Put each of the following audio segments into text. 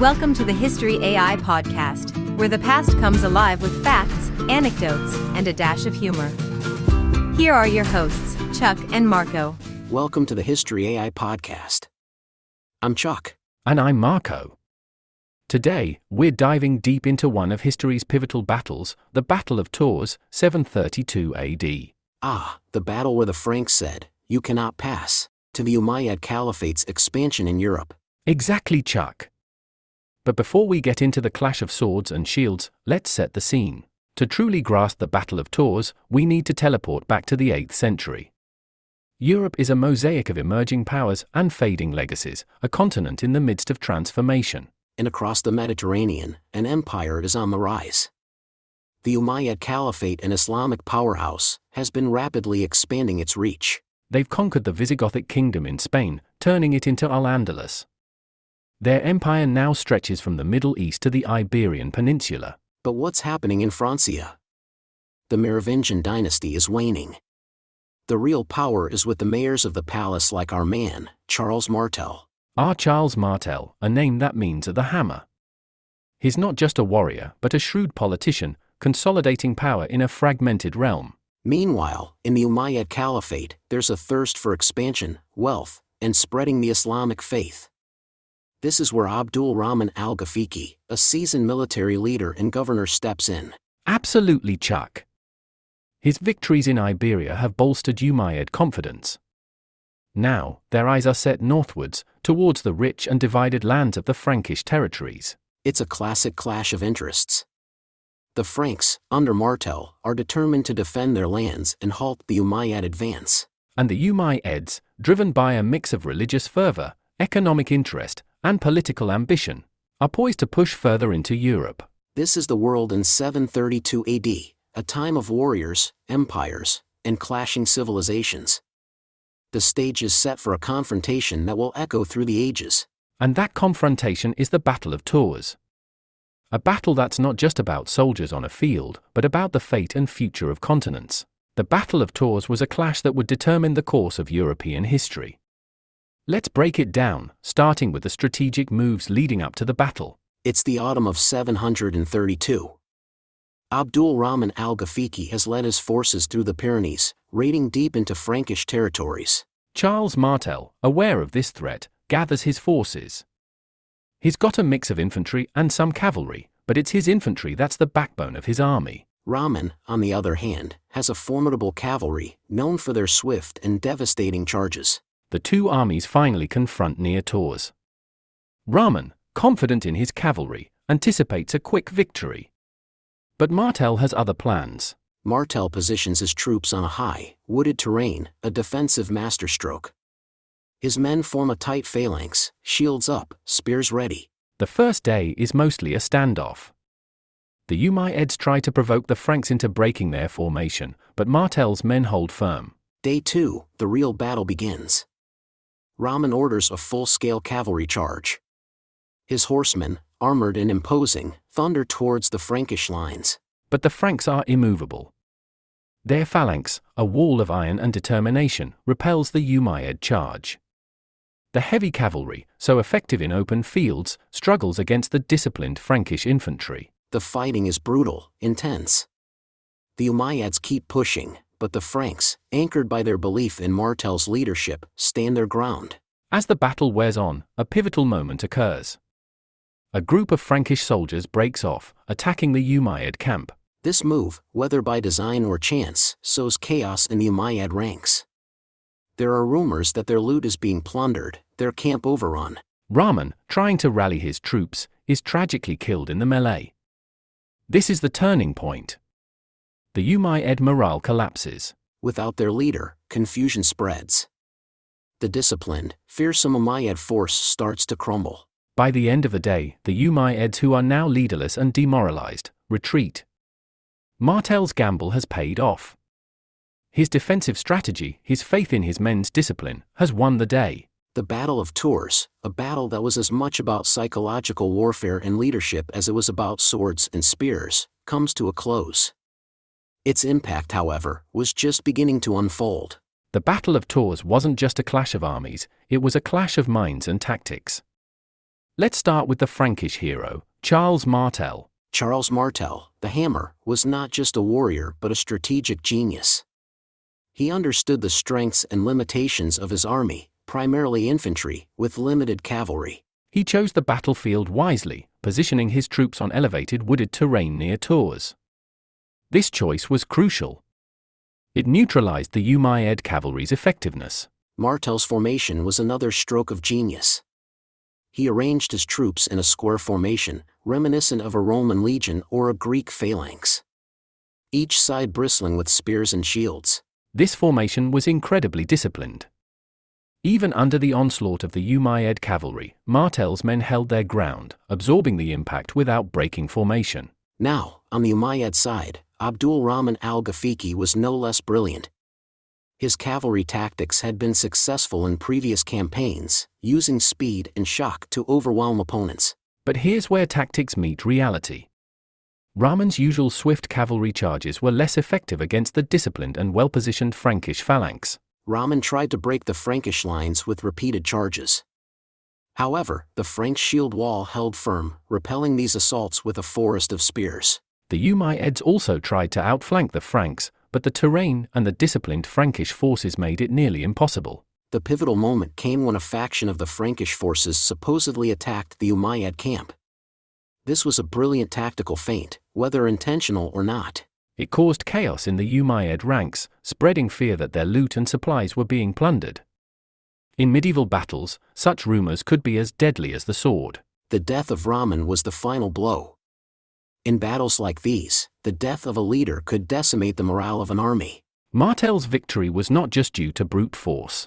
Welcome to the History AI podcast, where the past comes alive with facts, anecdotes, and a dash of humor. Here are your hosts, Chuck and Marco. Welcome to the History AI podcast. I'm Chuck. And I'm Marco. Today, we're diving deep into one of history's pivotal battles, the Battle of Tours, 732 AD. Ah, the battle where the Franks said, You cannot pass, to the Umayyad Caliphate's expansion in Europe. Exactly, Chuck. But before we get into the clash of swords and shields, let's set the scene. To truly grasp the Battle of Tours, we need to teleport back to the 8th century. Europe is a mosaic of emerging powers and fading legacies, a continent in the midst of transformation. And across the Mediterranean, an empire is on the rise. The Umayyad Caliphate, an Islamic powerhouse, has been rapidly expanding its reach. They've conquered the Visigothic kingdom in Spain, turning it into Al Andalus. Their empire now stretches from the Middle East to the Iberian Peninsula. But what's happening in Francia? The Merovingian dynasty is waning. The real power is with the mayors of the palace like our man, Charles Martel. Our Charles Martel, a name that means the hammer. He's not just a warrior, but a shrewd politician, consolidating power in a fragmented realm. Meanwhile, in the Umayyad Caliphate, there's a thirst for expansion, wealth, and spreading the Islamic faith. This is where Abdul Rahman al Ghafiqi, a seasoned military leader and governor, steps in. Absolutely, Chuck. His victories in Iberia have bolstered Umayyad confidence. Now, their eyes are set northwards, towards the rich and divided lands of the Frankish territories. It's a classic clash of interests. The Franks, under Martel, are determined to defend their lands and halt the Umayyad advance. And the Umayyads, driven by a mix of religious fervor, economic interest, and political ambition, are poised to push further into Europe. This is the world in 732 AD, a time of warriors, empires, and clashing civilizations. The stage is set for a confrontation that will echo through the ages. And that confrontation is the Battle of Tours. A battle that's not just about soldiers on a field, but about the fate and future of continents. The Battle of Tours was a clash that would determine the course of European history. Let's break it down, starting with the strategic moves leading up to the battle. It's the autumn of 732. Abdul Rahman al Ghafiqi has led his forces through the Pyrenees, raiding deep into Frankish territories. Charles Martel, aware of this threat, gathers his forces. He's got a mix of infantry and some cavalry, but it's his infantry that's the backbone of his army. Rahman, on the other hand, has a formidable cavalry, known for their swift and devastating charges the two armies finally confront near Tours. Rahman, confident in his cavalry, anticipates a quick victory. But Martel has other plans. Martel positions his troops on a high, wooded terrain, a defensive masterstroke. His men form a tight phalanx, shields up, spears ready. The first day is mostly a standoff. The Umayyads try to provoke the Franks into breaking their formation, but Martel's men hold firm. Day 2, the real battle begins. Rahman orders a full-scale cavalry charge. His horsemen, armored and imposing, thunder towards the Frankish lines. But the Franks are immovable. Their phalanx, a wall of iron and determination, repels the Umayyad charge. The heavy cavalry, so effective in open fields, struggles against the disciplined Frankish infantry. The fighting is brutal, intense. The Umayyads keep pushing, but the Franks, anchored by their belief in Martel's leadership, stand their ground. As the battle wears on, a pivotal moment occurs. A group of Frankish soldiers breaks off, attacking the Umayyad camp. This move, whether by design or chance, sows chaos in the Umayyad ranks. There are rumors that their loot is being plundered, their camp overrun. Rahman, trying to rally his troops, is tragically killed in the melee. This is the turning point the Umayyad morale collapses. Without their leader, confusion spreads. The disciplined, fearsome Umayyad force starts to crumble. By the end of the day, the Umayyads who are now leaderless and demoralized, retreat. Martel's gamble has paid off. His defensive strategy, his faith in his men's discipline, has won the day. The Battle of Tours, a battle that was as much about psychological warfare and leadership as it was about swords and spears, comes to a close. Its impact, however, was just beginning to unfold. The Battle of Tours wasn't just a clash of armies, it was a clash of minds and tactics. Let's start with the Frankish hero, Charles Martel. Charles Martel, the Hammer, was not just a warrior but a strategic genius. He understood the strengths and limitations of his army, primarily infantry, with limited cavalry. He chose the battlefield wisely, positioning his troops on elevated wooded terrain near Tours. This choice was crucial. It neutralized the Umayyad cavalry's effectiveness. Martel's formation was another stroke of genius. He arranged his troops in a square formation, reminiscent of a Roman legion or a Greek phalanx. Each side bristling with spears and shields. This formation was incredibly disciplined. Even under the onslaught of the Umayyad cavalry, Martel's men held their ground, absorbing the impact without breaking formation. Now, on the Umayyad side, Abdul Rahman al Ghafiqi was no less brilliant. His cavalry tactics had been successful in previous campaigns, using speed and shock to overwhelm opponents. But here's where tactics meet reality. Rahman's usual swift cavalry charges were less effective against the disciplined and well positioned Frankish phalanx. Rahman tried to break the Frankish lines with repeated charges. However, the Frank shield wall held firm, repelling these assaults with a forest of spears. The Umayyads also tried to outflank the Franks, but the terrain and the disciplined Frankish forces made it nearly impossible. The pivotal moment came when a faction of the Frankish forces supposedly attacked the Umayyad camp. This was a brilliant tactical feint, whether intentional or not. It caused chaos in the Umayyad ranks, spreading fear that their loot and supplies were being plundered. In medieval battles, such rumors could be as deadly as the sword. The death of Rahman was the final blow. In battles like these, the death of a leader could decimate the morale of an army. Martel's victory was not just due to brute force.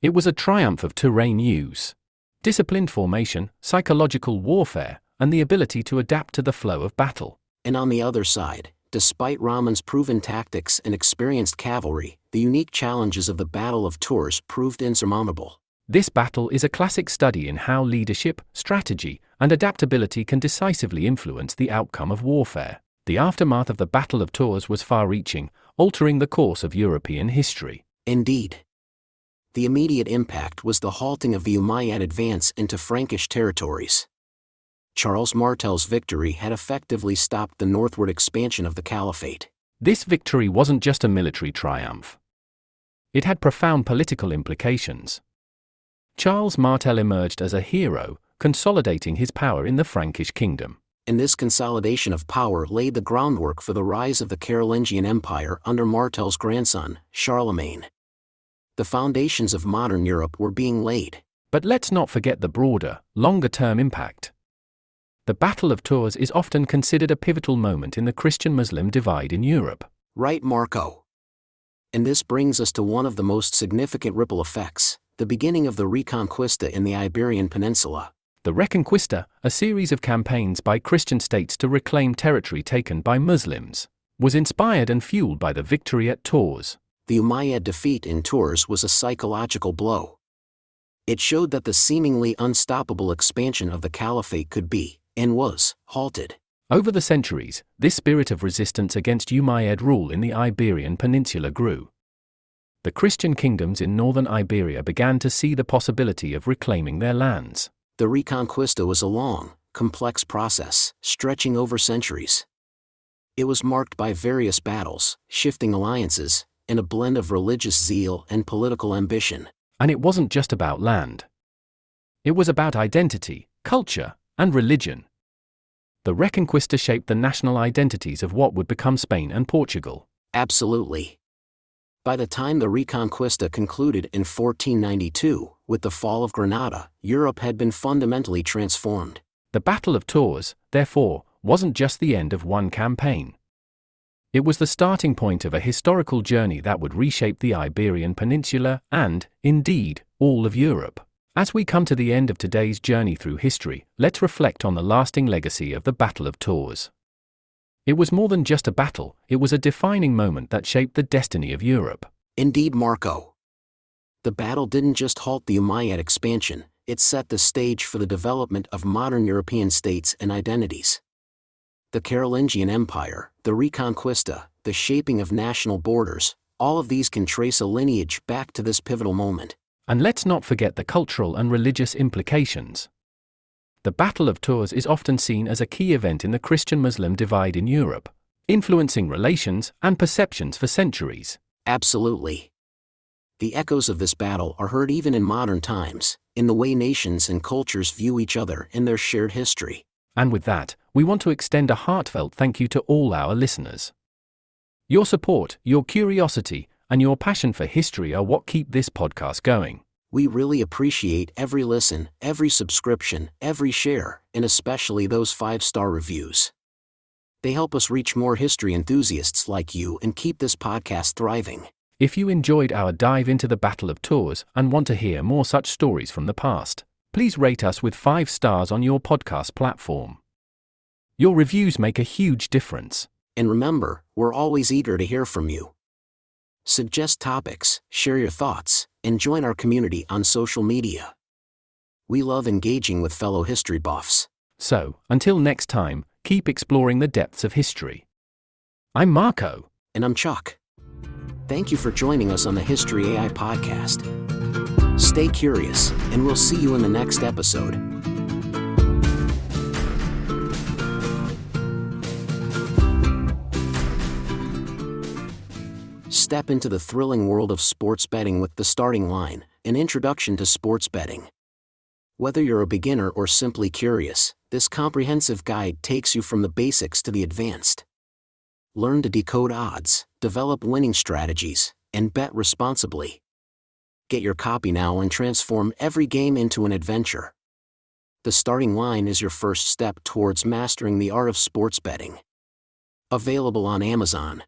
It was a triumph of terrain use, disciplined formation, psychological warfare, and the ability to adapt to the flow of battle. And on the other side, despite Rahman's proven tactics and experienced cavalry, the unique challenges of the Battle of Tours proved insurmountable. This battle is a classic study in how leadership, strategy, and adaptability can decisively influence the outcome of warfare. The aftermath of the Battle of Tours was far reaching, altering the course of European history. Indeed. The immediate impact was the halting of the Umayyad advance into Frankish territories. Charles Martel's victory had effectively stopped the northward expansion of the caliphate. This victory wasn't just a military triumph. It had profound political implications. Charles Martel emerged as a hero, consolidating his power in the Frankish kingdom. And this consolidation of power laid the groundwork for the rise of the Carolingian Empire under Martel's grandson, Charlemagne. The foundations of modern Europe were being laid. But let's not forget the broader, longer term impact. The Battle of Tours is often considered a pivotal moment in the Christian Muslim divide in Europe. Right, Marco. And this brings us to one of the most significant ripple effects the beginning of the Reconquista in the Iberian Peninsula. The Reconquista, a series of campaigns by Christian states to reclaim territory taken by Muslims, was inspired and fueled by the victory at Tours. The Umayyad defeat in Tours was a psychological blow. It showed that the seemingly unstoppable expansion of the caliphate could be, and was, halted. Over the centuries, this spirit of resistance against Umayyad rule in the Iberian Peninsula grew. The Christian kingdoms in northern Iberia began to see the possibility of reclaiming their lands. The Reconquista was a long, complex process, stretching over centuries. It was marked by various battles, shifting alliances, and a blend of religious zeal and political ambition. And it wasn't just about land. It was about identity, culture, and religion. The Reconquista shaped the national identities of what would become Spain and Portugal. Absolutely. By the time the Reconquista concluded in 1492, with the fall of Granada, Europe had been fundamentally transformed. The Battle of Tours, therefore, wasn't just the end of one campaign. It was the starting point of a historical journey that would reshape the Iberian Peninsula and, indeed, all of Europe. As we come to the end of today's journey through history, let's reflect on the lasting legacy of the Battle of Tours. It was more than just a battle, it was a defining moment that shaped the destiny of Europe. Indeed, Marco. The battle didn't just halt the Umayyad expansion, it set the stage for the development of modern European states and identities. The Carolingian Empire, the Reconquista, the shaping of national borders, all of these can trace a lineage back to this pivotal moment. And let's not forget the cultural and religious implications. The Battle of Tours is often seen as a key event in the Christian Muslim divide in Europe, influencing relations and perceptions for centuries. Absolutely. The echoes of this battle are heard even in modern times, in the way nations and cultures view each other in their shared history. And with that, we want to extend a heartfelt thank you to all our listeners. Your support, your curiosity, and your passion for history are what keep this podcast going. We really appreciate every listen, every subscription, every share, and especially those five star reviews. They help us reach more history enthusiasts like you and keep this podcast thriving. If you enjoyed our dive into the Battle of Tours and want to hear more such stories from the past, please rate us with five stars on your podcast platform. Your reviews make a huge difference. And remember, we're always eager to hear from you. Suggest topics, share your thoughts, and join our community on social media. We love engaging with fellow history buffs. So, until next time, keep exploring the depths of history. I'm Marco. And I'm Chuck. Thank you for joining us on the History AI podcast. Stay curious, and we'll see you in the next episode. Step into the thrilling world of sports betting with the starting line, an introduction to sports betting. Whether you're a beginner or simply curious, this comprehensive guide takes you from the basics to the advanced. Learn to decode odds, develop winning strategies, and bet responsibly. Get your copy now and transform every game into an adventure. The starting line is your first step towards mastering the art of sports betting. Available on Amazon.